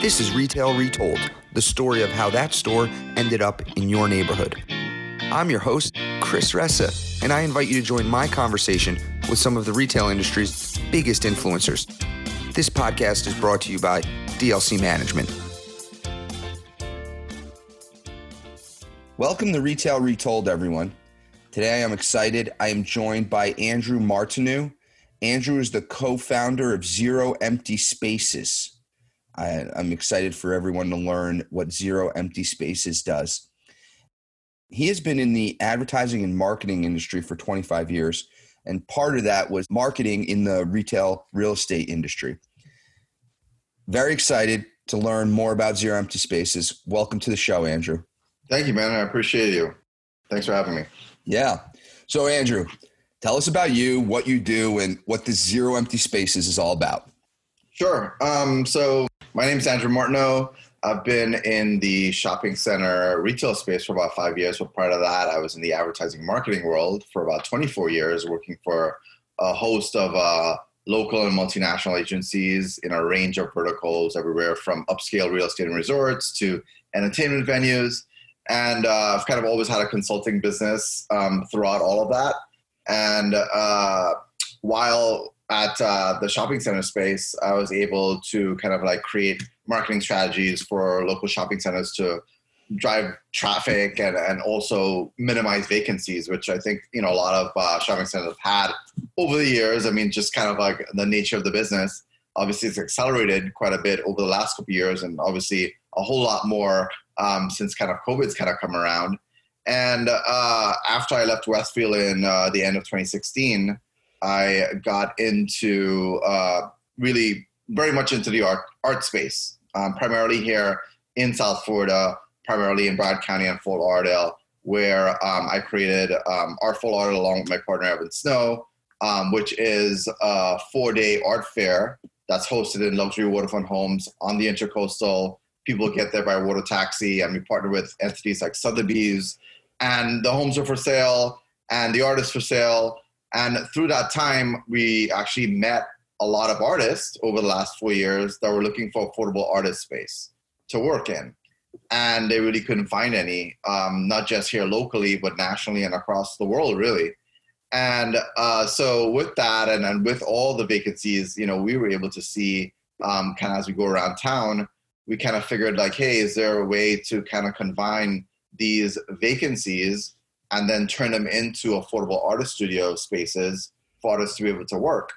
This is Retail Retold, the story of how that store ended up in your neighborhood. I'm your host, Chris Ressa, and I invite you to join my conversation with some of the retail industry's biggest influencers. This podcast is brought to you by DLC Management. Welcome to Retail Retold, everyone. Today I am excited. I am joined by Andrew Martineau. Andrew is the co founder of Zero Empty Spaces. I, I'm excited for everyone to learn what Zero Empty Spaces does. He has been in the advertising and marketing industry for 25 years, and part of that was marketing in the retail real estate industry. Very excited to learn more about Zero Empty Spaces. Welcome to the show, Andrew. Thank you, man. I appreciate you. Thanks for having me. Yeah. So, Andrew, tell us about you, what you do, and what the Zero Empty Spaces is all about. Sure. Um, so, my name is Andrew Martineau. I've been in the shopping center retail space for about five years. But prior to that, I was in the advertising marketing world for about 24 years, working for a host of uh, local and multinational agencies in a range of verticals, everywhere from upscale real estate and resorts to entertainment venues and uh, I've kind of always had a consulting business um, throughout all of that. And uh, while at uh, the shopping center space, I was able to kind of like create marketing strategies for local shopping centers to drive traffic and, and also minimize vacancies, which I think you know a lot of uh, shopping centers have had over the years. I mean, just kind of like the nature of the business. Obviously, it's accelerated quite a bit over the last couple years, and obviously a whole lot more um, since kind of COVID's kind of come around. And uh, after I left Westfield in uh, the end of 2016, I got into uh, really very much into the art art space, um, primarily here in South Florida, primarily in Broward County and Fort Lauderdale, where um, I created um, Art Fort Lauderdale along with my partner Evan Snow, um, which is a four-day art fair that's hosted in luxury waterfront homes on the Intercoastal. People get there by water taxi, and we partner with entities like Sotheby's, and the homes are for sale, and the art is for sale. And through that time, we actually met a lot of artists over the last four years that were looking for affordable artist space to work in. And they really couldn't find any, um, not just here locally, but nationally and across the world, really. And uh, so, with that, and, and with all the vacancies, you know, we were able to see um, kind of as we go around town, we kind of figured like, hey, is there a way to kind of combine these vacancies and then turn them into affordable artist studio spaces for artists to be able to work?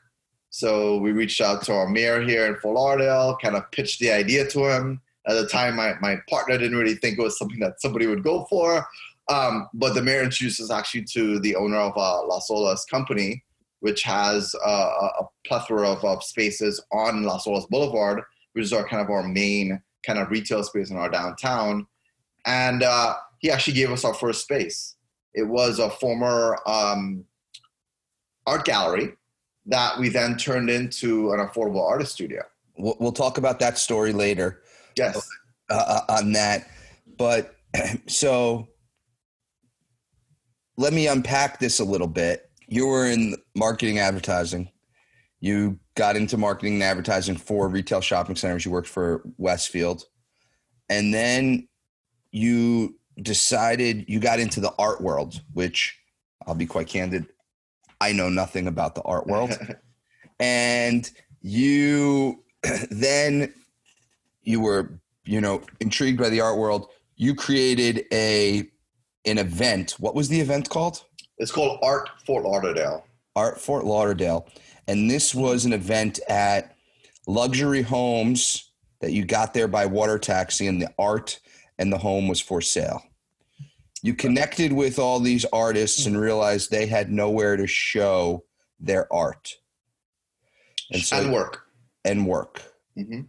So we reached out to our mayor here in Fort Lauderdale, kind of pitched the idea to him. At the time, my, my partner didn't really think it was something that somebody would go for. Um, but the mayor introduced us actually to the owner of uh, Las Olas company, which has uh, a plethora of, of spaces on Las Olas Boulevard which is our kind of our main kind of retail space in our downtown. And uh, he actually gave us our first space. It was a former um, art gallery that we then turned into an affordable artist studio. We'll, we'll talk about that story later. Yes. Uh, uh on that. But so let me unpack this a little bit. You were in marketing advertising. You got into marketing and advertising for retail shopping centers. You worked for Westfield. And then you decided you got into the art world, which I'll be quite candid, I know nothing about the art world. and you then you were, you know, intrigued by the art world. You created a an event. What was the event called? It's called Art Fort Lauderdale. Art Fort Lauderdale. And this was an event at luxury homes that you got there by water taxi, and the art and the home was for sale. You connected with all these artists and realized they had nowhere to show their art. And, so, and work. And work. Mm-hmm.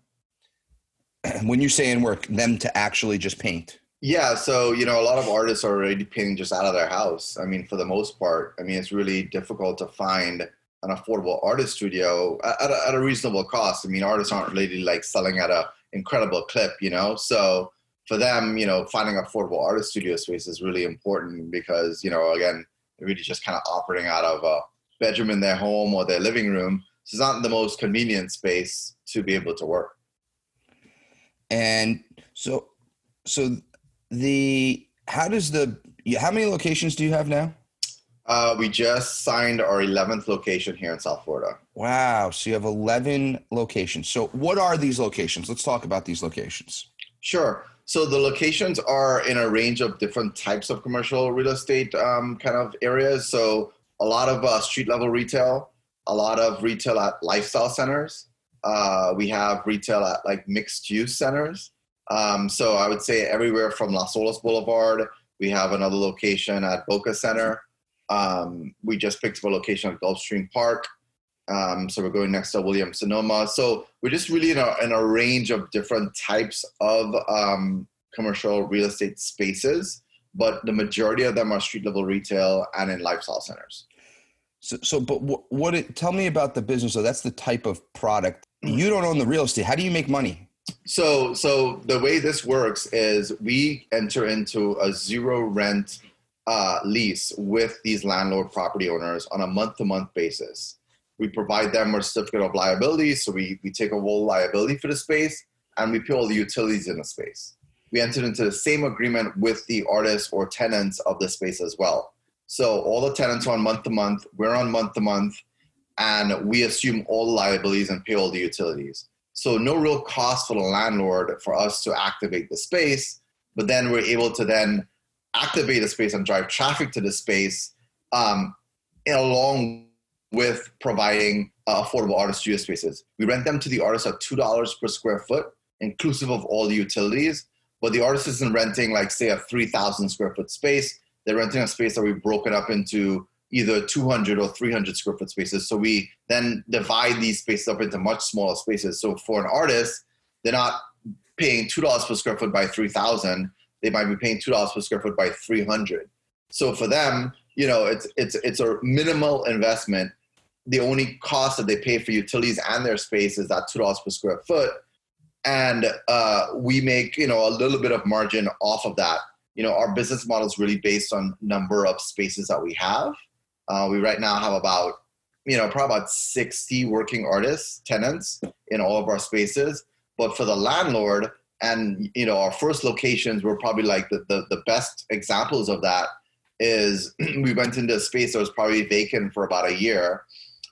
When you say and work, them to actually just paint. Yeah, so you know, a lot of artists are already painting just out of their house. I mean, for the most part, I mean, it's really difficult to find an affordable artist studio at a, at a reasonable cost. I mean, artists aren't really like selling at a incredible clip, you know. So for them, you know, finding affordable artist studio space is really important because you know, again, they're really just kind of operating out of a bedroom in their home or their living room. So it's not the most convenient space to be able to work. And so, so the how does the how many locations do you have now? Uh, we just signed our 11th location here in South Florida. Wow. So you have 11 locations. So what are these locations? Let's talk about these locations. Sure. So the locations are in a range of different types of commercial real estate um, kind of areas. So a lot of uh, street level retail, a lot of retail at lifestyle centers. Uh, we have retail at like mixed use centers. Um, so I would say everywhere from Las Olas Boulevard. We have another location at Boca Center. Um, we just picked up a location at Gulfstream Park. Um, so we're going next to Williams Sonoma. So we're just really in a, in a range of different types of um, commercial real estate spaces, but the majority of them are street level retail and in lifestyle centers. So, so but what, what it, tell me about the business. So that's the type of product. You don't own the real estate. How do you make money? So, so the way this works is we enter into a zero rent uh, lease with these landlord property owners on a month to month basis. We provide them a certificate of liability, so we, we take a whole liability for the space and we pay all the utilities in the space. We entered into the same agreement with the artists or tenants of the space as well. So all the tenants are on month to month, we're on month to month, and we assume all liabilities and pay all the utilities. So no real cost for the landlord for us to activate the space, but then we're able to then activate the space and drive traffic to the space um, along with providing uh, affordable artist studio spaces. We rent them to the artists at $2 per square foot, inclusive of all the utilities. But the artist isn't renting, like, say, a 3,000 square foot space. They're renting a space that we've broken up into either 200 or 300 square foot spaces. So we then divide these spaces up into much smaller spaces. So for an artist, they're not paying $2 per square foot by 3,000 they might be paying two dollars per square foot by three hundred. So for them, you know, it's it's it's a minimal investment. The only cost that they pay for utilities and their space is that two dollars per square foot, and uh, we make you know a little bit of margin off of that. You know, our business model is really based on number of spaces that we have. Uh, we right now have about you know probably about 60 working artists tenants in all of our spaces but for the landlord and you know our first locations were probably like the, the, the best examples of that is we went into a space that was probably vacant for about a year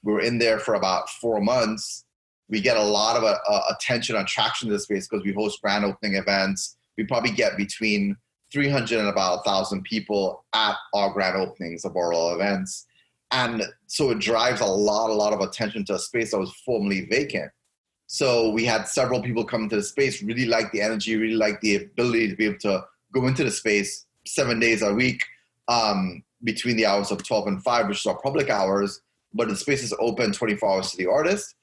we were in there for about four months we get a lot of uh, uh attention and traction to the space because we host grand opening events. We probably get between 300 and about 1000 people at our grand openings of our events. And so it drives a lot a lot of attention to a space that was formerly vacant. So we had several people come into the space, really like the energy, really like the ability to be able to go into the space seven days a week um, between the hours of 12 and 5, which is our public hours, but the space is open 24 hours to the artist.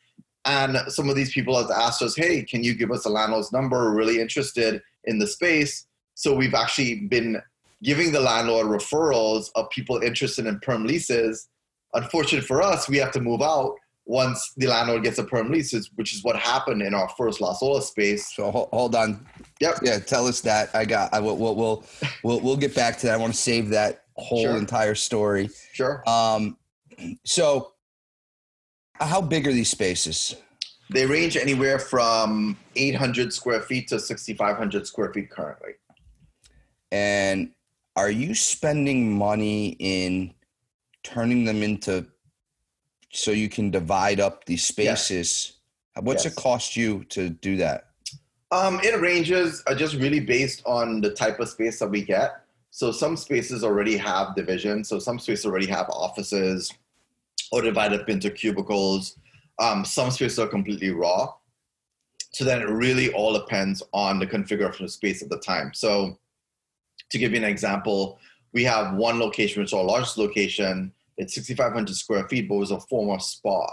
And some of these people have asked us, hey, can you give us a landlord's number? We're really interested in the space. So we've actually been giving the landlord referrals of people interested in perm leases. Unfortunate for us, we have to move out once the landlord gets a perm lease, which is what happened in our first Las Olas space. So hold, hold on. Yep. Yeah. Tell us that. I got. I will. We'll. We'll. We'll, we'll get back to that. I want to save that whole sure. entire story. Sure. Um. So, how big are these spaces? They range anywhere from 800 square feet to 6,500 square feet currently. And are you spending money in turning them into so you can divide up these spaces. Yes. What's yes. it cost you to do that? Um, it ranges uh, just really based on the type of space that we get. So some spaces already have divisions. So some spaces already have offices or divided up into cubicles. Um, some spaces are completely raw. So then it really all depends on the configuration of space at the time. So to give you an example, we have one location, which is our largest location, it's 6,500 square feet, but it was a former spa.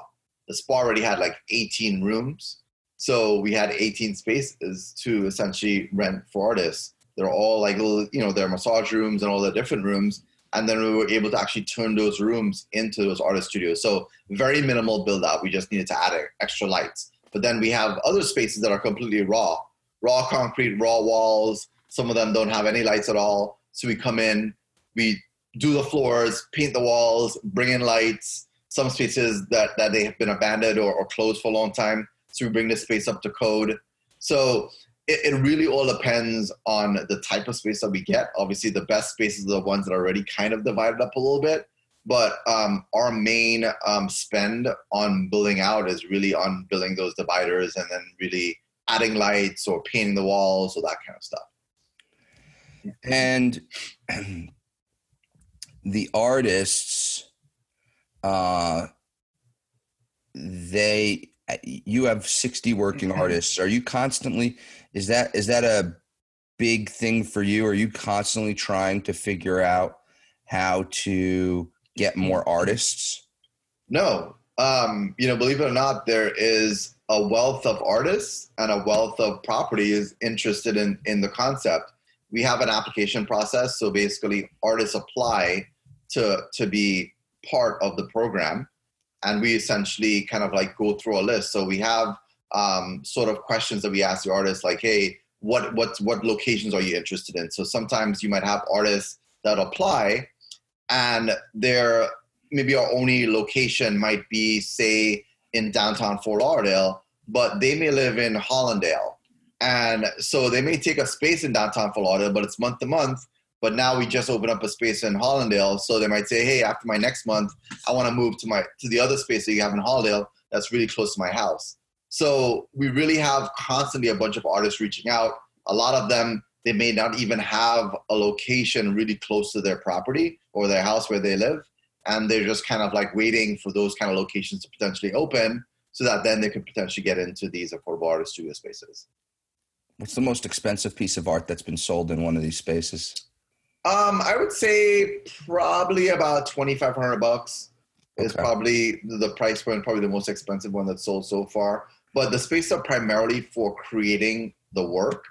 The spa already had like 18 rooms. So we had 18 spaces to essentially rent for artists. They're all like little, you know, their massage rooms and all the different rooms. And then we were able to actually turn those rooms into those artist studios. So very minimal build out. We just needed to add extra lights. But then we have other spaces that are completely raw, raw concrete, raw walls. Some of them don't have any lights at all. So we come in, we do the floors, paint the walls, bring in lights. Some spaces that, that they have been abandoned or, or closed for a long time. So we bring this space up to code. So it, it really all depends on the type of space that we get. Obviously, the best spaces are the ones that are already kind of divided up a little bit. But um, our main um, spend on building out is really on building those dividers and then really adding lights or painting the walls or that kind of stuff. And the artists, uh, they, you have 60 working artists. Are you constantly, is that, is that a big thing for you? Are you constantly trying to figure out how to get more artists? No. Um, you know, believe it or not, there is a wealth of artists and a wealth of properties interested in, in the concept. We have an application process. So basically, artists apply to, to be part of the program. And we essentially kind of like go through a list. So we have um, sort of questions that we ask the artists, like, hey, what, what, what locations are you interested in? So sometimes you might have artists that apply and their maybe our only location might be say in downtown Fort Lauderdale, but they may live in Hallandale. And so they may take a space in downtown Fort Lauderdale, but it's month to month. But now we just open up a space in Hallandale, so they might say, "Hey, after my next month, I want to move to my to the other space that you have in Hallandale that's really close to my house." So we really have constantly a bunch of artists reaching out. A lot of them they may not even have a location really close to their property or their house where they live and they're just kind of like waiting for those kind of locations to potentially open so that then they could potentially get into these affordable art studio spaces what's the most expensive piece of art that's been sold in one of these spaces um, i would say probably about 2500 bucks okay. is probably the price point probably the most expensive one that's sold so far but the spaces are primarily for creating the work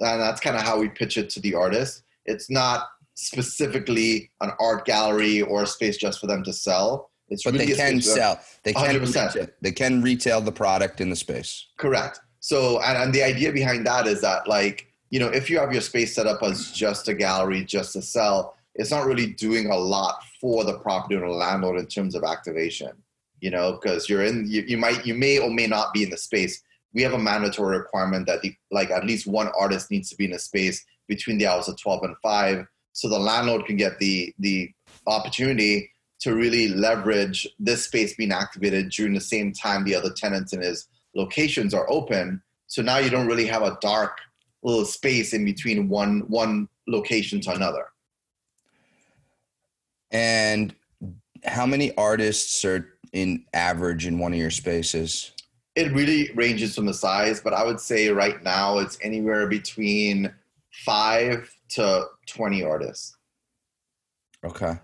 and that's kind of how we pitch it to the artist. It's not specifically an art gallery or a space just for them to sell. It's but really they can sell. They can retail, they can retail the product in the space. Correct. So, and, and the idea behind that is that, like, you know, if you have your space set up as just a gallery, just to sell, it's not really doing a lot for the property or the landlord in terms of activation. You know, because you're in, you, you might, you may or may not be in the space we have a mandatory requirement that the, like at least one artist needs to be in a space between the hours of 12 and 5 so the landlord can get the the opportunity to really leverage this space being activated during the same time the other tenants in his locations are open so now you don't really have a dark little space in between one one location to another and how many artists are in average in one of your spaces it really ranges from the size, but I would say right now it's anywhere between five to 20 artists. Okay.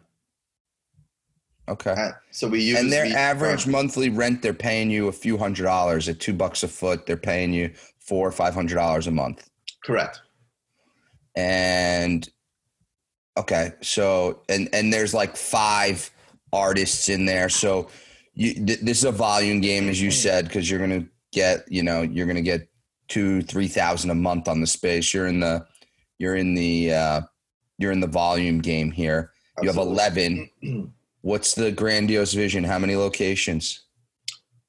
Okay. And so we use and their the, average monthly rent, they're paying you a few hundred dollars at two bucks a foot. They're paying you four or five hundred dollars a month. Correct. And okay, so and and there's like five artists in there. So you, th- this is a volume game, as you said, because you're going to get, you know, you're going to get two, three thousand a month on the space. You're in the, you're in the, uh, you're in the volume game here. You have eleven. What's the grandiose vision? How many locations?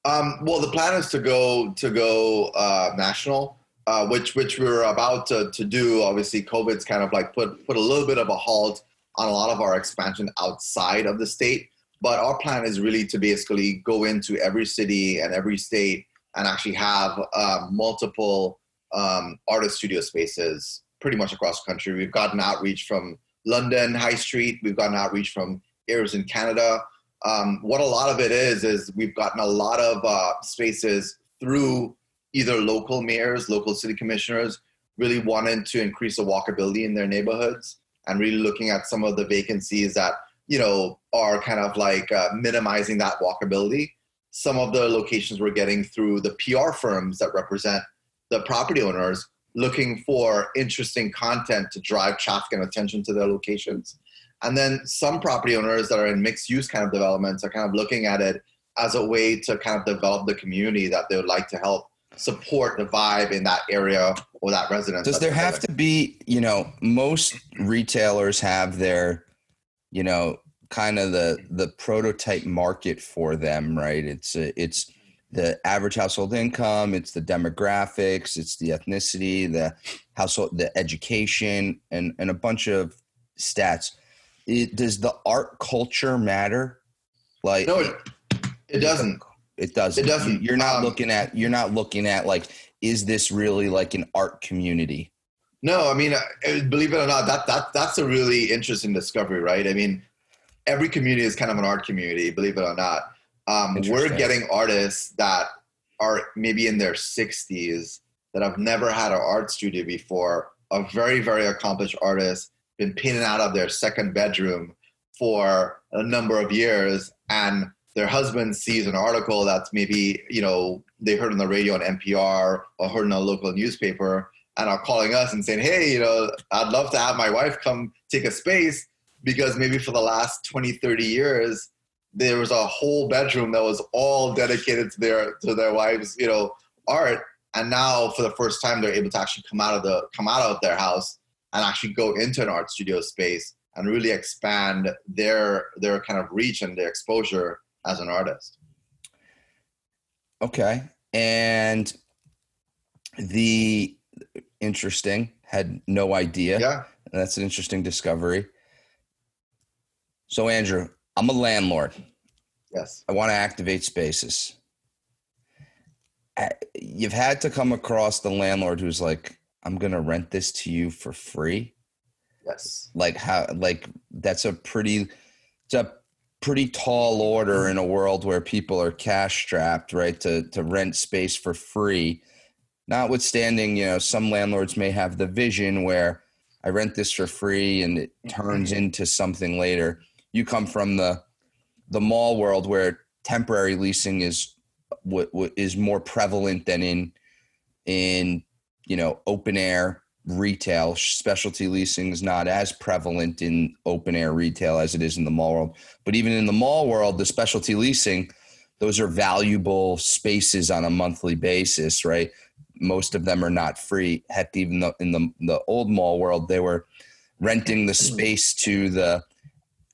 Um, well, the plan is to go to go uh, national, uh, which which we're about to, to do. Obviously, COVID's kind of like put put a little bit of a halt on a lot of our expansion outside of the state. But our plan is really to basically go into every city and every state and actually have uh, multiple um, artist studio spaces pretty much across the country. We've gotten outreach from London High Street. We've gotten outreach from areas in Canada. Um, what a lot of it is is we've gotten a lot of uh, spaces through either local mayors, local city commissioners, really wanting to increase the walkability in their neighborhoods and really looking at some of the vacancies that you know, are kind of like uh, minimizing that walkability. Some of the locations we're getting through the PR firms that represent the property owners looking for interesting content to drive traffic and attention to their locations. And then some property owners that are in mixed use kind of developments are kind of looking at it as a way to kind of develop the community that they would like to help support the vibe in that area or that residence. Does there have to be, you know, most retailers have their you know kind of the the prototype market for them right it's a, it's the average household income, it's the demographics, it's the ethnicity, the household, the education, and and a bunch of stats. It, does the art culture matter? Like no, it, it doesn't. It doesn't. It doesn't. You're not Um, looking at. You're not looking at like, is this really like an art community? No, I mean, uh, believe it or not, that that that's a really interesting discovery, right? I mean, every community is kind of an art community, believe it or not. Um, we're getting artists that are maybe in their 60s that have never had an art studio before. A very, very accomplished artist, been painting out of their second bedroom for a number of years, and their husband sees an article that's maybe you know they heard on the radio on NPR or heard in a local newspaper, and are calling us and saying, "Hey, you know, I'd love to have my wife come take a space because maybe for the last 20, 30 years there was a whole bedroom that was all dedicated to their to their wives, you know, art, and now for the first time they're able to actually come out of the come out of their house and actually go into an art studio space and really expand their their kind of reach and their exposure as an artist. Okay, and the interesting had no idea. Yeah. That's an interesting discovery. So, Andrew, I'm a landlord. Yes. I want to activate spaces. You've had to come across the landlord who's like, I'm going to rent this to you for free. Yes. Like, how, like, that's a pretty, it's a pretty tall order in a world where people are cash strapped, right? To, to rent space for free. Notwithstanding, you know, some landlords may have the vision where I rent this for free and it turns mm-hmm. into something later. You come from the the mall world where temporary leasing is what, what is more prevalent than in in you know open air retail. Specialty leasing is not as prevalent in open air retail as it is in the mall world. But even in the mall world the specialty leasing those are valuable spaces on a monthly basis right? Most of them are not free. Heck even though in the the old mall world they were renting the space to the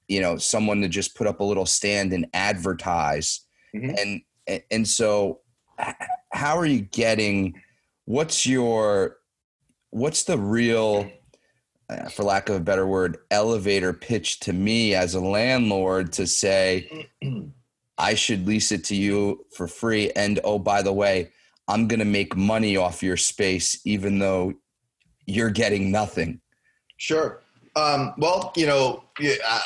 you know someone to just put up a little stand and advertise. Mhm. and and so how are you getting what's your what's the real uh, for lack of a better word elevator pitch to me as a landlord to say i should lease it to you for free and oh by the way i'm going to make money off your space even though you're getting nothing Sure. Um, well, you know,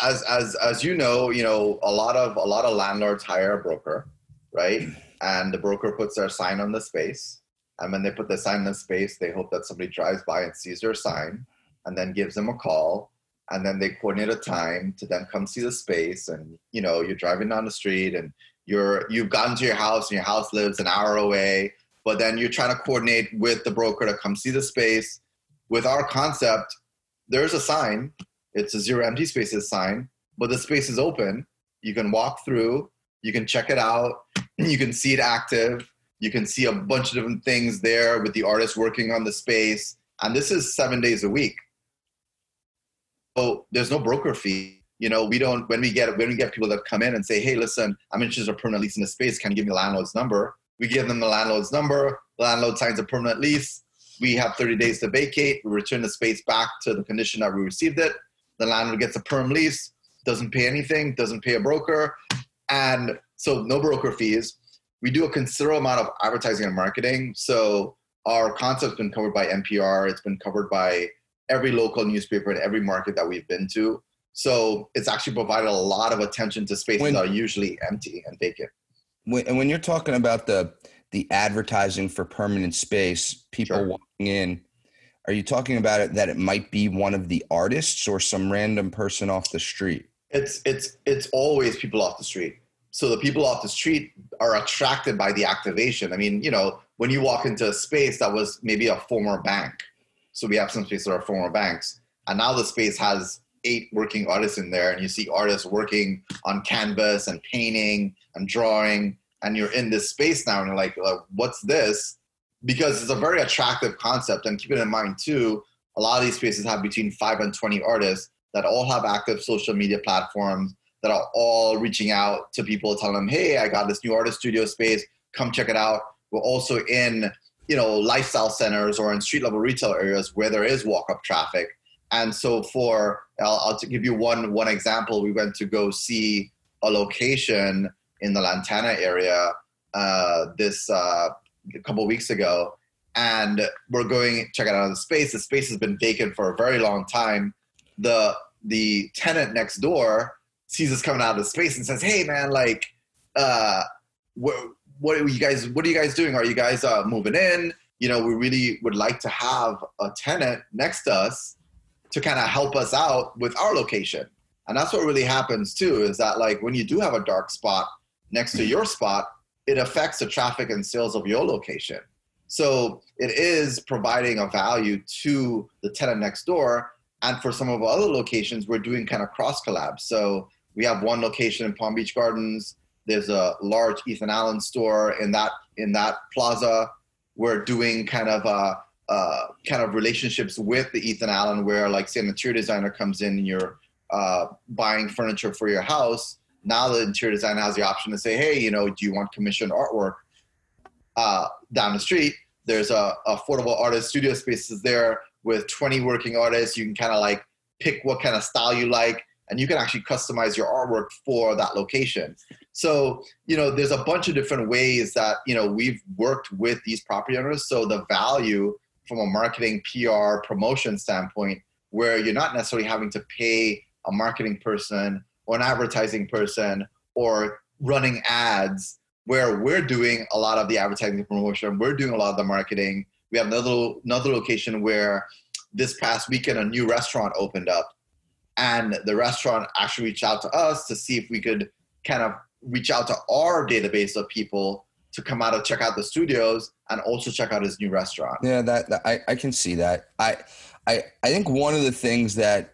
as as as you know, you know, a lot of a lot of landlords hire a broker, right? And the broker puts their sign on the space, and when they put the sign in the space, they hope that somebody drives by and sees their sign, and then gives them a call, and then they coordinate a time to then come see the space. And you know, you're driving down the street, and you're you've gotten to your house, and your house lives an hour away, but then you're trying to coordinate with the broker to come see the space. With our concept, there's a sign. It's a zero empty spaces sign, but the space is open. You can walk through, you can check it out, you can see it active, you can see a bunch of different things there with the artist working on the space. And this is seven days a week. So there's no broker fee. You know, we don't when we get when we get people that come in and say, hey, listen, I'm interested in a permanent lease in the space, can you give me the landlord's number? We give them the landlord's number, the landlord signs a permanent lease, we have 30 days to vacate. We return the space back to the condition that we received it. The landlord gets a perm lease, doesn't pay anything, doesn't pay a broker, and so no broker fees. We do a considerable amount of advertising and marketing. So our concept's been covered by NPR. It's been covered by every local newspaper in every market that we've been to. So it's actually provided a lot of attention to spaces When- that are usually empty and vacant. when, and when you're talking about the the advertising for permanent space, people Sure. walking in, are you talking about it that it might be one of the artists or some random person off the street? It's it's it's always people off the street. So the people off the street are attracted by the activation. I mean, you know, when you walk into a space that was maybe a former bank, so we have some spaces that are former banks, and now the space has eight working artists in there, and you see artists working on canvas and painting and drawing, and you're in this space now, and you're like, what's this? Because it's a very attractive concept, and keep it in mind too. A lot of these spaces have between five and twenty artists that all have active social media platforms that are all reaching out to people telling them hey i got this new artist studio space come check it out. We're also in you know lifestyle centers or in street level retail areas where there is walk up traffic. And so for I'll, I'll give you one one example. We went to go see a location in the Lantana area uh, this uh, a couple weeks ago, and we're going check it out the space. The space has been vacant for a very long time. The the tenant next door sees us coming out of the space and says, "Hey, man, like, uh, what what are you guys? What are you guys doing? Are you guys uh, moving in? You know, we really would like to have a tenant next to us to kind of help us out with our location." And that's what really happens too. Is that like when you do have a dark spot next to your spot, it affects the traffic and sales of your location. So it is providing a value to the tenant next door. And for some of our other locations, we're doing kind of cross collabs. So we have one location in Palm Beach Gardens. There's a large Ethan Allen store in that in that plaza. We're doing kind of uh, uh, kind of relationships with the Ethan Allen, where like say an interior designer comes in and you're uh, buying furniture for your house. Now the interior designer has the option to say, hey, you know, do you want commissioned artwork uh, down the street? There's a affordable artist studio spaces there with 20 working artists. You can kind of like pick what kind of style you like and you can actually customize your artwork for that location. So, you know, there's a bunch of different ways that, you know, we've worked with these property owners. So the value from a marketing, PR, promotion standpoint, where you're not necessarily having to pay a marketing person or an advertising person or running ads, where we're doing a lot of the advertising promotion, we're doing a lot of the marketing. We have another another location where this past weekend a new restaurant opened up and the restaurant actually reached out to us to see if we could kind of reach out to our database of people to come out and check out the studios and also check out his new restaurant. Yeah, that, that I, I can see that. I, I I think one of the things that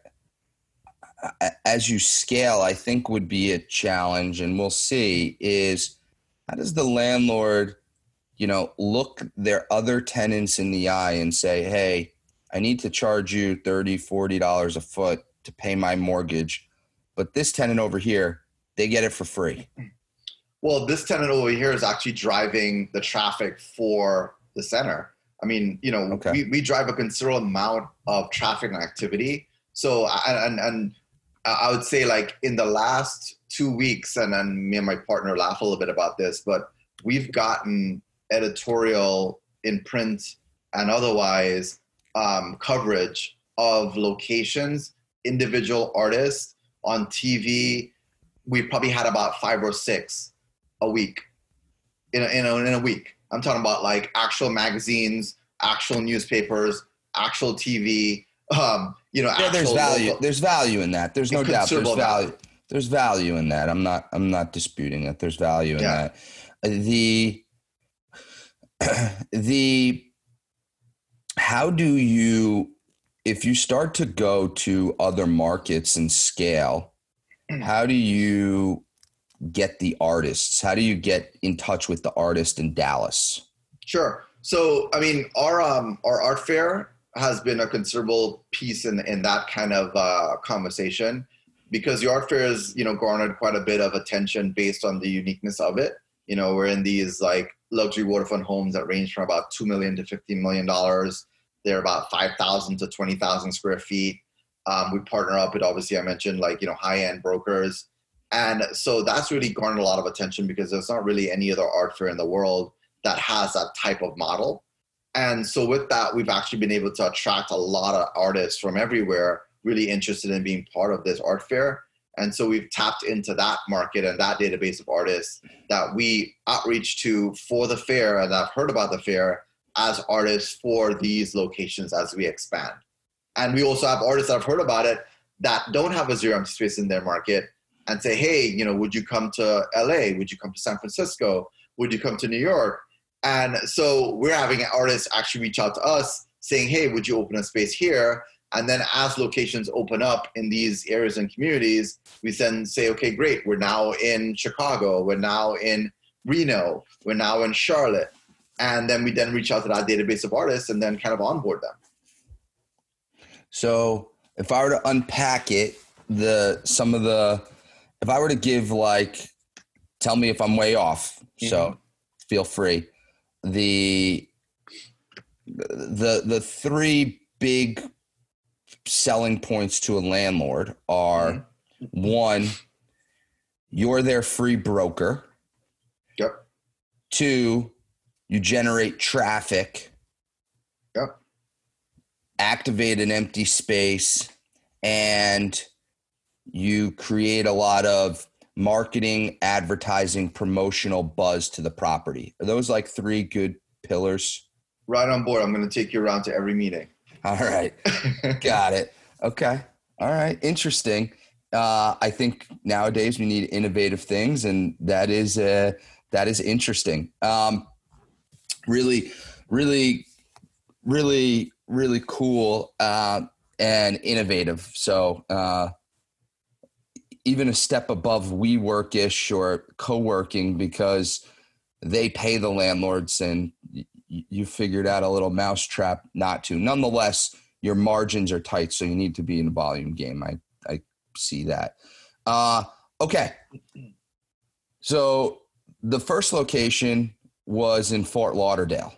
as you scale, I think would be a challenge, and we'll see, is how does the landlord, you know, look their other tenants in the eye and say, hey, I need to charge you $30, $40 a foot to pay my mortgage. But this tenant over here, they get it for free. Well, this tenant over here is actually driving the traffic for the center. I mean, you know, okay. we, we drive a considerable amount of traffic and activity. So, and, and I would say like in the last two weeks, and then me and my partner laugh a little bit about this, but we've gotten editorial in print and otherwise um, coverage of locations individual artists on TV, we probably had about five or six a week in a, in a, in a week. I'm talking about like actual magazines, actual newspapers, actual TV. Um, you know, yeah, there's value. Local, there's value in that. There's no doubt. There's value. There's value in that. I'm not. I'm not disputing that. There's value in yeah. that. The the how do you if you start to go to other markets and scale, mm. how do you get the artists? How do you get in touch with the artist in Dallas? Sure. So, I mean, our um, our art fair has been a considerable piece in in that kind of uh, conversation because the art fair has you know garnered quite a bit of attention based on the uniqueness of it. You know, we're in these like luxury waterfront homes that range from about two million to fifteen million dollars they're about 5,000 to 20,000 square feet. Um, we partner up with obviously I mentioned like you know high end brokers, and so that's really garnered a lot of attention because there's not really any other art fair in the world that has that type of model. And so with that, we've actually been able to attract a lot of artists from everywhere really interested in being part of this art fair. And so we've tapped into that market and that database of artists that we outreach to for the fair and I've heard about the fair as artists for these locations as we expand. And we also have artists that have heard about it that don't have a zero empty space in their market and say, hey, you know, would you come to LA? Would you come to San Francisco? Would you come to New York? And so we're having artists actually reach out to us saying, hey, would you open a space here? And then as locations open up in these areas and communities, we then say, okay, great, we're now in Chicago, we're now in Reno, we're now in Charlotte and then we then reach out to that database of artists and then kind of onboard them so if i were to unpack it the some of the if i were to give like tell me if i'm way off mm-hmm. so feel free. The the the three big selling points to a landlord are mm-hmm. one, you're their free broker. Yep. Two, you generate traffic. Yep. Activate an empty space and you create a lot of marketing, advertising, promotional buzz to the property. Are those like three good pillars? Right on board. I'm going to take you around to every meeting. All right. Got it. Okay. All right. Interesting. Uh, I think nowadays we need innovative things, and that is uh, that is interesting. Um, really, really, really, really cool uh, and innovative. So uh, even a step above WeWork-ish or co-working because they pay the landlords and you figured out a little mousetrap not to. Nonetheless, your margins are tight, so you need to be in a volume game. I I see that. Uh, okay, so the first location was in Fort Lauderdale.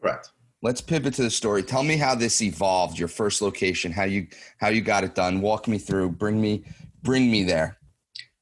Correct. Let's pivot to the story. Tell me how this evolved. Your first location, how you how you got it done. Walk me through. Bring me bring me there.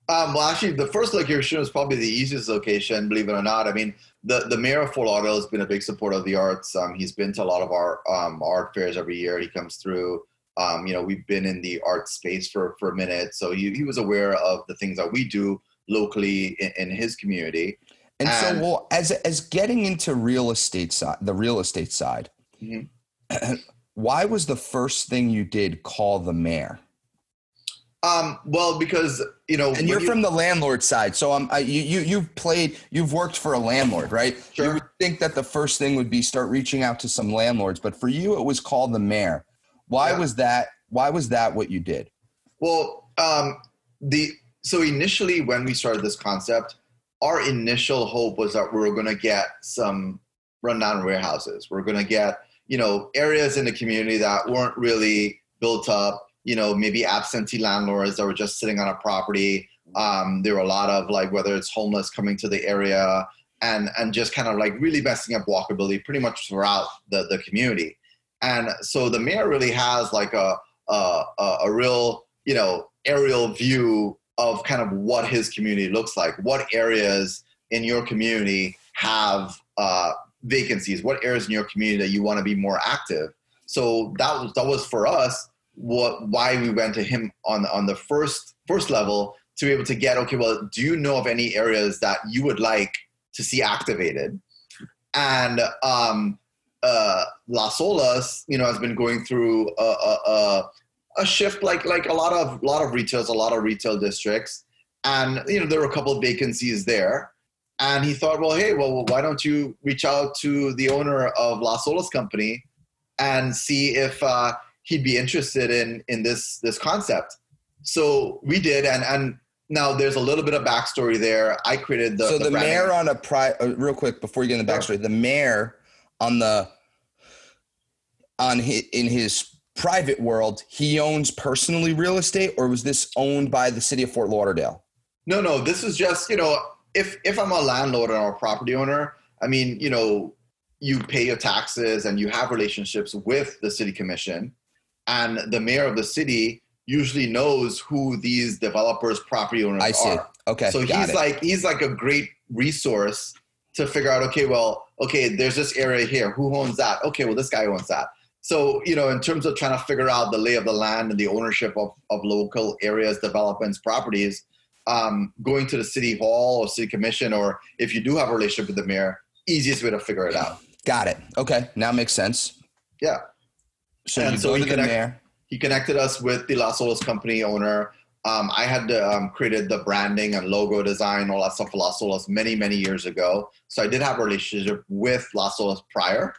Um, well, actually, the first location was probably the easiest location, believe it or not. I mean, the, the mayor of Fort Lauderdale has been a big supporter of the arts. Um, he's been to a lot of our um, art fairs every year. He comes through. Um, you know, we've been in the art space for, for a minute. So he, he was aware of the things that we do locally in, in his community. And, so, well, as, as getting into real estate side, the real estate side, mm-hmm. why was the first thing you did call the mayor? Um, well, because you know, and you're you, from the landlord side, so um, I, you you you've played, you've worked for a landlord, right? Sure. You would think that the first thing would be start reaching out to some landlords, but for you, it was called the mayor. Why yeah. was that? Why was that what you did? Well, um, the so initially when we started this concept, our initial hope was that we were going to get some rundown warehouses. We're going to get you know areas in the community that weren't really built up you know, maybe absentee landlords that were just sitting on a property. Um, there were a lot of like whether it's homeless coming to the area and and just kind of like really messing up walkability pretty much throughout the, the community. And so the mayor really has like a, a, a real, you know, aerial view of kind of what his community looks like. What areas in your community have uh, vacancies? What areas in your community that you want to be more active? So that was that was for us what why we went to him on on the first first level to be able to get okay well do you know of any areas that you would like to see activated and um uh las olas you know has been going through a, a, a, a shift like like a lot of a lot of retails a lot of retail districts and you know there were a couple of vacancies there and he thought well hey well why don't you reach out to the owner of las olas company and see if uh, he'd be interested in in this this concept. So we did, and and now there's a little bit of backstory there. I created the so the, the mayor on a pri uh, real quick before you get in the backstory. Sure. The mayor on the on his, in his private world, he owns personally real estate, or was this owned by the city of Fort Lauderdale? No, no. This is just you know, if if I'm a landlord or a property owner, I mean, you know, you pay your taxes and you have relationships with the city commission and the mayor of the city usually knows who these developers, property owners I see. are. Okay. So he's it. like he's like a great resource to figure out. Okay, well, okay, there's this area here. Who owns that? Okay, well, this guy owns that. So you know, in terms of trying to figure out the lay of the land and the ownership of of local areas, developments, properties, um, going to the city hall or city commission, or if you do have a relationship with the mayor, easiest way to figure it out. Got it. Okay, now makes sense. Yeah. So and so he, connect, he connected us with the Las Olas company owner. Um, I had um, created the branding and logo design, all that stuff for Las Olas many, many years ago. So I did have a relationship with Las Olas prior.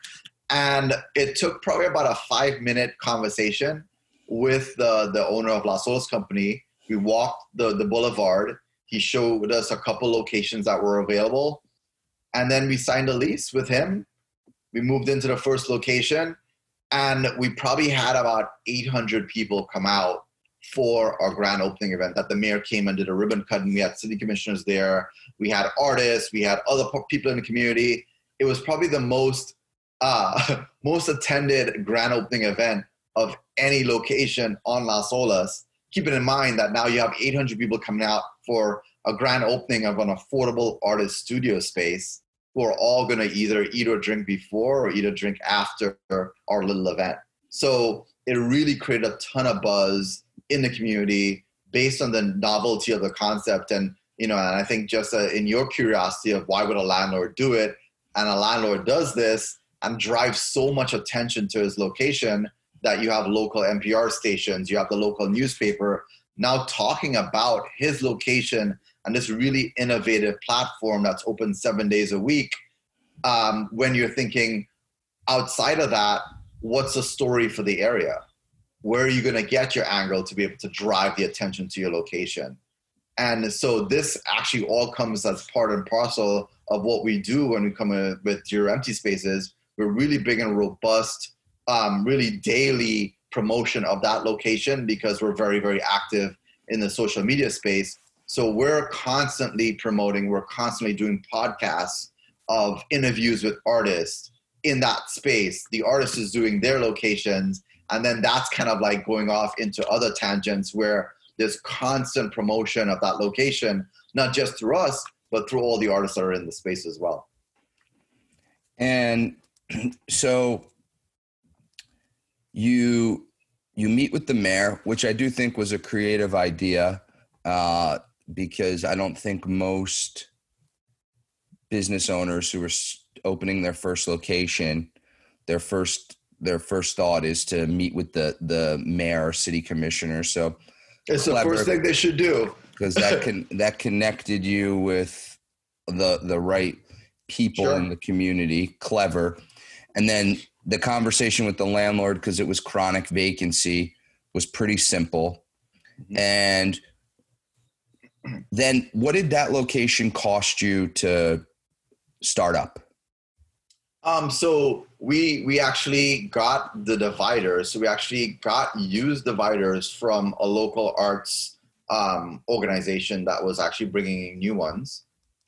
And it took probably about a five minute conversation with the, the owner of Las Olas company. We walked the, the boulevard. He showed us a couple locations that were available. And then we signed a lease with him. We moved into the first location and we probably had about 800 people come out for our grand opening event that the mayor came and did a ribbon cutting. we had city commissioners there we had artists we had other people in the community it was probably the most uh, most attended grand opening event of any location on las olas. Keeping in mind that now you have 800 people coming out for a grand opening of an affordable artist studio space who are all going to either eat or drink before or eat or drink after our little event. So it really created a ton of buzz in the community based on the novelty of the concept and you know and i think just uh, in your curiosity of why would a landlord do it? And a landlord does this and drive so much attention to his location that you have local npr stations you have the local newspaper now talking about his location and this really innovative platform that's open seven days a week um, when you're thinking outside of that what's the story for the area where are you going to get your angle to be able to drive the attention to your location? And so this actually all comes as part and parcel of what we do when we come with your empty spaces. We're really big and robust, um, really daily promotion of that location because we're very, very active in the social media space. So we're constantly promoting, we're constantly doing podcasts of interviews with artists in that space. The artist is doing their locations and then that's kind of like going off into other tangents where there's constant promotion of that location not just through us but through all the artists that are in the space as well and so you you meet with the mayor which i do think was a creative idea uh, because i don't think most business owners who are opening their first location their first their first thought is to meet with the the mayor or city commissioner. So it's the first thing they should do because that can that connected you with the the right people sure. in the community. Clever, and then the conversation with the landlord because it was chronic vacancy was pretty simple, mm-hmm. and then what did that location cost you to start up? Um, so we we actually got the dividers. So we actually got used dividers from a local arts um, organization that was actually bringing in new ones.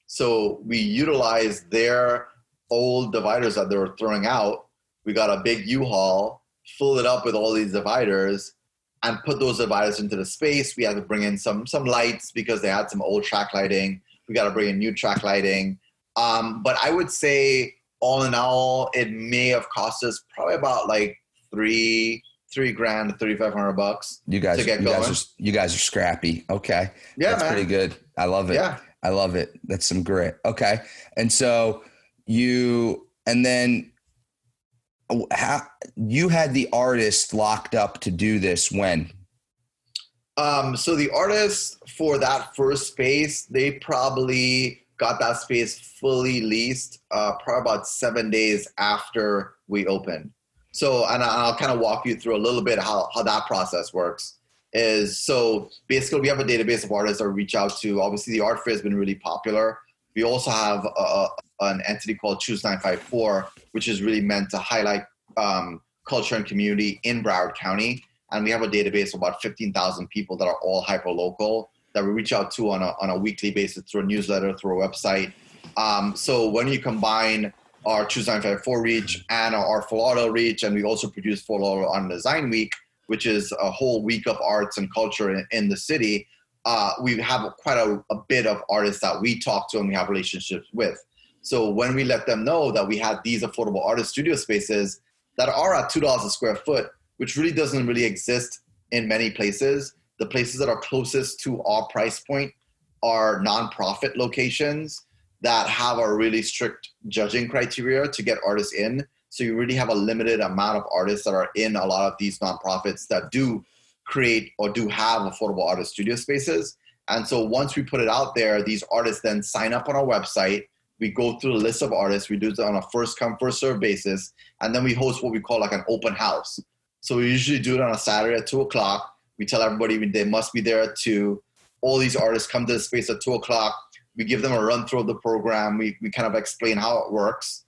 So we utilized their old dividers that they were throwing out. We got a big U-Haul, filled it up with all these dividers, and put those dividers into the space. We had to bring in some some lights because they had some old track lighting. We got to bring in new track lighting. Um, but I would say all in all, it may have cost us probably about like three three grand, thirty five hundred bucks. You guys, you going. guys are you guys are scrappy. Okay, yeah, that's man. pretty good. I love it. Yeah, I love it. That's some grit. Okay, and so you and then how you had the artist locked up to do this when um, so the artists for that first space, they probably got that space fully leased uh, probably about seven days after we opened. So, and I'll kind of walk you through a little bit how, how that process works. Is so basically, we have a database of artists that reach out to. Obviously, the art fair has been really popular. We also have a, an entity called Choose 954, which is really meant to highlight um, culture and community in Broward County. And we have a database of about 15,000 people that are all hyper local that we reach out to on a, on a weekly basis through a newsletter, through a website. Um, so when you combine our Choose 954 reach and our Florida reach, and we also produce Fort Lauderdale Design Week, which is a whole week of arts and culture in, in the city, uh, we have quite a, a, bit of artists that we talk to and we have relationships with. So when we let them know that we had these affordable artist studio spaces that are at $2 a square foot, which really doesn't really exist in many places, the places that are closest to our price point are nonprofit locations that have a really strict judging criteria to get artists in. So you really have a limited amount of artists that are in a lot of these nonprofits that do create or do have affordable artist studio spaces. And so once we put it out there, these artists then sign up on our website. We go through the list of artists. We do it on a first come, first serve basis. And then we host what we call like an open house. So we usually do it on a Saturday at two o'clock we tell everybody they must be there to all these artists come to the space at two o'clock. We give them a run through of the program. We, we kind of explain how it works.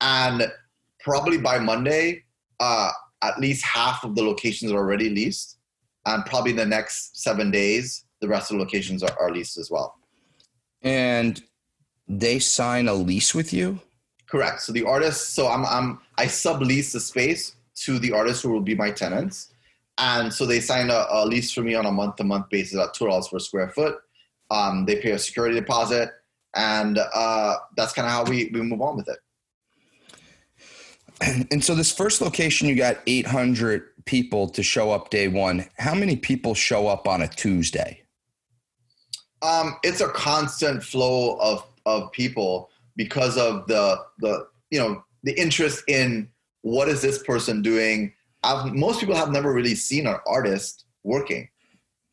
And probably by Monday, uh, at least half of the locations are already leased. And probably the next seven days, the rest of the locations are, are leased as well. And they sign a lease with you? Correct. So the artists, so I'm, I'm I sublease the space to the artists who will be my tenants, and so they sign a, a lease for me on a month to month basis at two dollars per square foot. Um, they pay a security deposit, and uh, that's kind of how we we move on with it. And so this first location, you got 800 people to show up day one. How many people show up on a Tuesday? Um, it's a constant flow of of people because of the the you know the interest in what is this person doing. I've, most people have never really seen an artist working,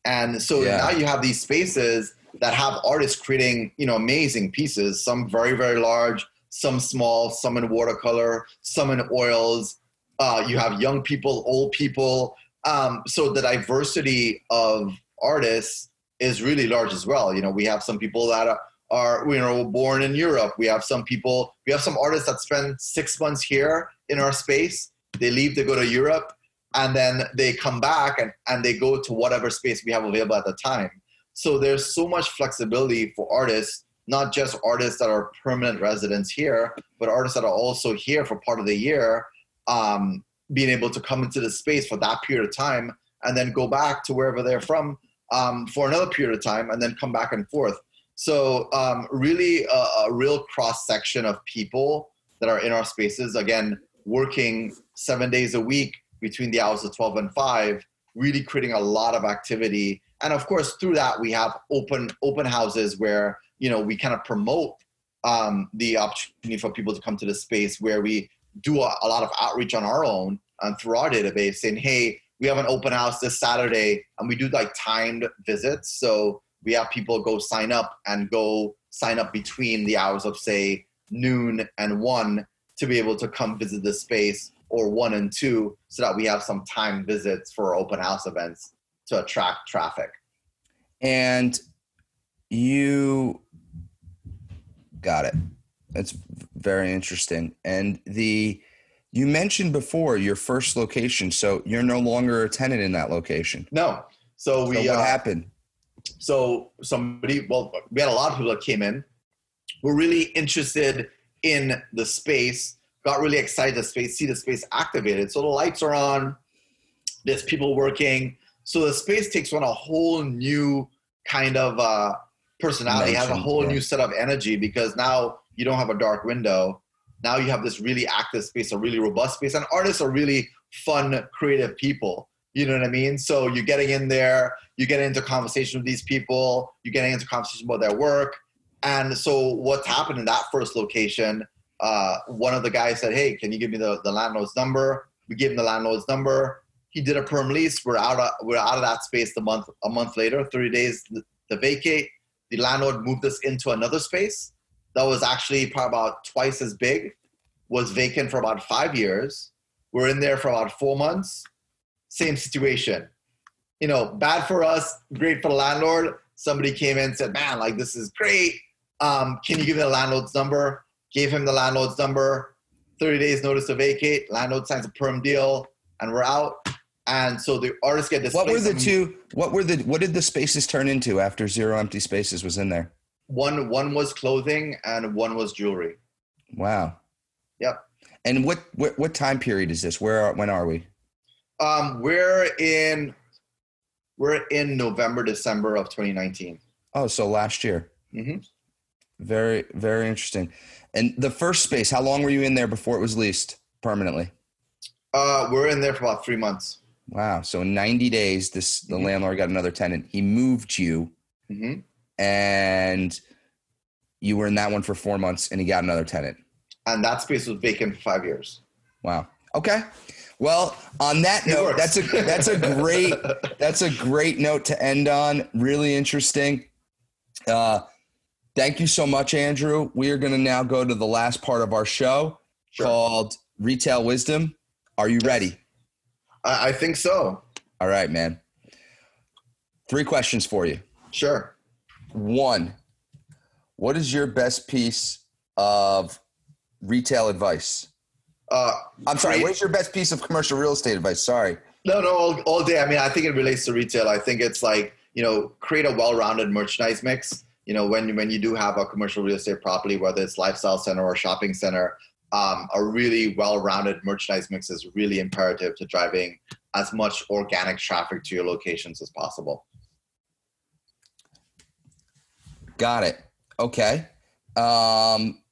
and so Yeah. now you have these spaces that have artists creating you know amazing pieces. Some very very large, some small, some in watercolor, some in oils. Uh, you have young people, old people. Um, so the diversity of artists is really large as well. You know, we have some people that are, are you know born in Europe. We have some people. We have some artists that spend six months here in our space. They leave to go to Europe, and then they come back and, and they go to whatever space we have available at the time. So there's so much flexibility for artists, not just artists that are permanent residents here, but artists that are also here for part of the year, um, being able to come into the space for that period of time and then go back to wherever they're from um, for another period of time and then come back and forth. So um, really a, a real cross section of people that are in our spaces, again, working seven days a week between the hours of 12 and 5, really creating a lot of activity. And of course, through that, we have open open houses where you know we kind of promote um, the opportunity for people to come to the space where we do a, a lot of outreach on our own and through our database saying, hey, we have an open house this Saturday, and we do like timed visits. So we have people go sign up and go sign up between the hours of say noon and one to be able to come visit the space or one and two so that we have some timed visits for open house events to attract traffic. And you got it. That's very interesting. And the you mentioned before your first location, so you're no longer a tenant in that location. No. So we so what uh, happened? so somebody well we had a lot of people that came in were really interested in the space got really excited the space see the space activated so the lights are on there's people working so the space takes on a whole new kind of uh, personality it has a whole yeah. new set of energy because now you don't have a dark window now you have this really active space a really robust space and artists are really fun creative people you know what I mean? So you're getting in there, you get into conversation with these people, you're getting into conversation about their work. And so what's happened in that first location, uh, one of the guys said, Hey, can you give me the, the landlord's number? We gave him the landlord's number. He did a perm lease. We're out of we're out of that space the month a month later, 30 days to vacate. The landlord moved us into another space that was actually probably about twice as big, was vacant for about five years. We're in there for about four months same situation. You know, bad for us, great for the landlord. Somebody came in and said, "Man, like this is great. Um, can you give me the landlord's number?" Gave him the landlord's number. Thirty days notice to vacate. Landlord signs a perm deal, and we're out. And so the artists get this. What were the two? What were the? What did the spaces turn into after zero empty spaces was in there? One one was clothing, and one was jewelry. Wow. Yep. And what what, what time period is this? Where are, when are we? Um, we're in we're in November, December of 2019. Oh, so last year. Mm-hmm. Very very interesting. And the first space, how long were you in there before it was leased permanently? Uh, we're in there for about three months. Wow. So in 90 days, this the Mhm. landlord got another tenant. He moved you hmm and you were in that one for four months and he got another tenant. and that space was vacant for five years. Wow. Okay. Well, on that It note, works. that's a that's a great that's a great note to end on. Really interesting. Uh, thank you so much, Andrew. We are going to now go to the last part of our show Sure. called Retail Wisdom. Are you ready? I, I think so. All right, man. Three questions for you. Sure. One, what is your best piece of retail advice? Uh, I'm sorry. create- What is your best piece of commercial real estate advice? Sorry. No, no, all, all day. I mean, I think it relates to retail. I think it's like you know, create a well-rounded merchandise mix. You know, when when you do have a commercial real estate property, whether it's lifestyle center or shopping center, um, a really well-rounded merchandise mix is really imperative to driving as much organic traffic to your locations as possible. Got it. Okay. Um,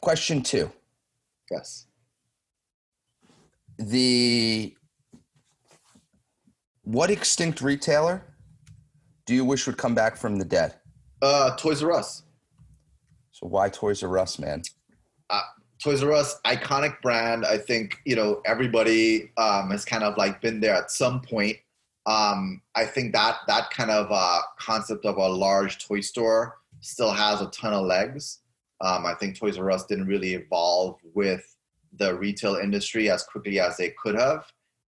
question two. Yes. The what extinct retailer do you wish would come back from the dead? Uh, Toys R Us. So why Toys R Us, man? Toys R Us, iconic brand. I think you know everybody um, has kind of like been there at some point. Um, I think that that kind of uh, concept of a large toy store still has a ton of legs. Um, I think Toys R Us didn't really evolve with the retail industry as quickly as they could have,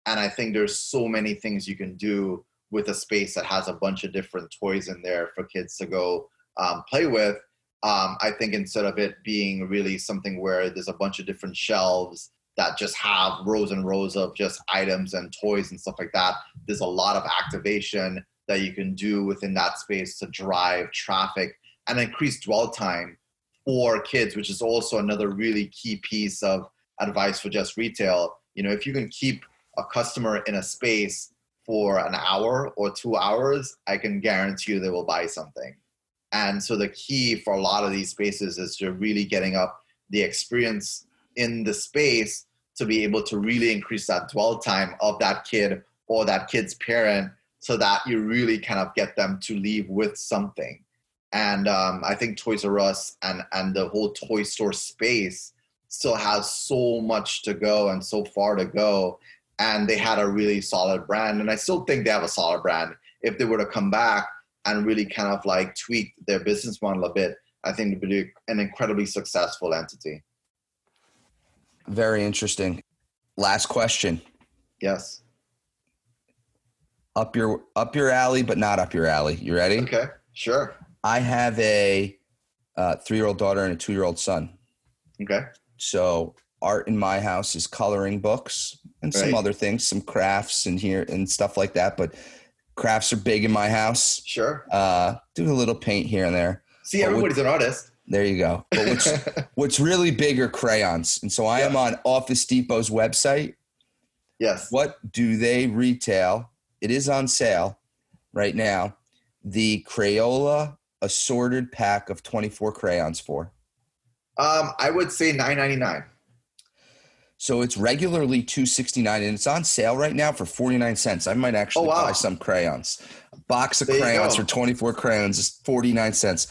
and I think there's so many things you can do with a space that has a bunch of different toys in there for kids to go um, play with um, I think instead of it being really something where there's a bunch of different shelves that just have rows and rows of just items and toys and stuff like that, there's a lot of activation that you can do within that space to drive traffic and increase dwell time for kids, which is also another really key piece of advice for just retail. You know, if you can keep a customer in a space for an hour or two hours, I can guarantee you they will buy something. And so the key for a lot of these spaces is to really getting up the experience in the space to be able to really increase that dwell time of that kid or that kid's parent so that you really kind of get them to leave with something. And um, I think Toys R Us and, and the whole toy store space still has so much to go and so far to go. And they had a really solid brand. And I still think they have a solid brand. If they were to come back and really kind of like tweak their business model a bit, I think it'd be an incredibly successful entity. Very interesting. Last question. Yes. Up your up your alley, but not up your alley. You ready? Okay. Sure. I have a uh, three year old daughter and a two year old son. Okay. So art in my house is coloring books and some other things, some crafts and here and stuff like that. But crafts are big in my house. Sure. Uh, do a little paint here and there. See, But everybody's an artist. There you go. But what's, what's really big are crayons. And so I am on Office Depot's website. yes. What do they retail? It is on sale right now. The Crayola assorted pack of 24 crayons for. Um, I would say nine ninety nine. So it's regularly 269 and it's on sale right now for 49 cents. I might actually Oh, wow. buy some crayons. A box of There crayons for 24 crayons is 49 cents.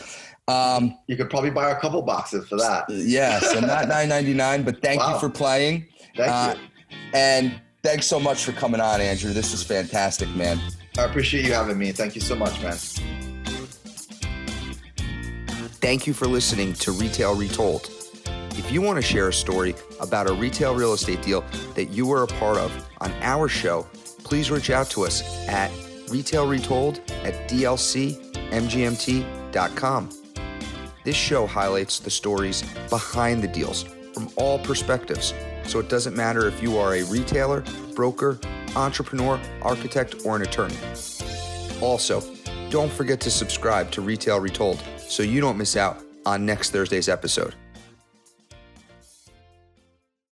Um, You could probably buy a couple boxes for that. yeah, so not 9.99, but thank you for playing. Thank Uh, you. And thanks so much for coming on, Andrew. This was fantastic, man. I appreciate you having me. Thank you so much, man. Thank you for listening to Retail Retold. If you want to share a story about a retail real estate deal that you were a part of on our show, please reach out to us at retailretold at dlcmgmt.com. This show highlights the stories behind the deals from all perspectives, so it doesn't matter if you are a retailer, broker, entrepreneur, architect, or an attorney. Also, don't forget to subscribe to Retail Retold so you don't miss out on next Thursday's episode.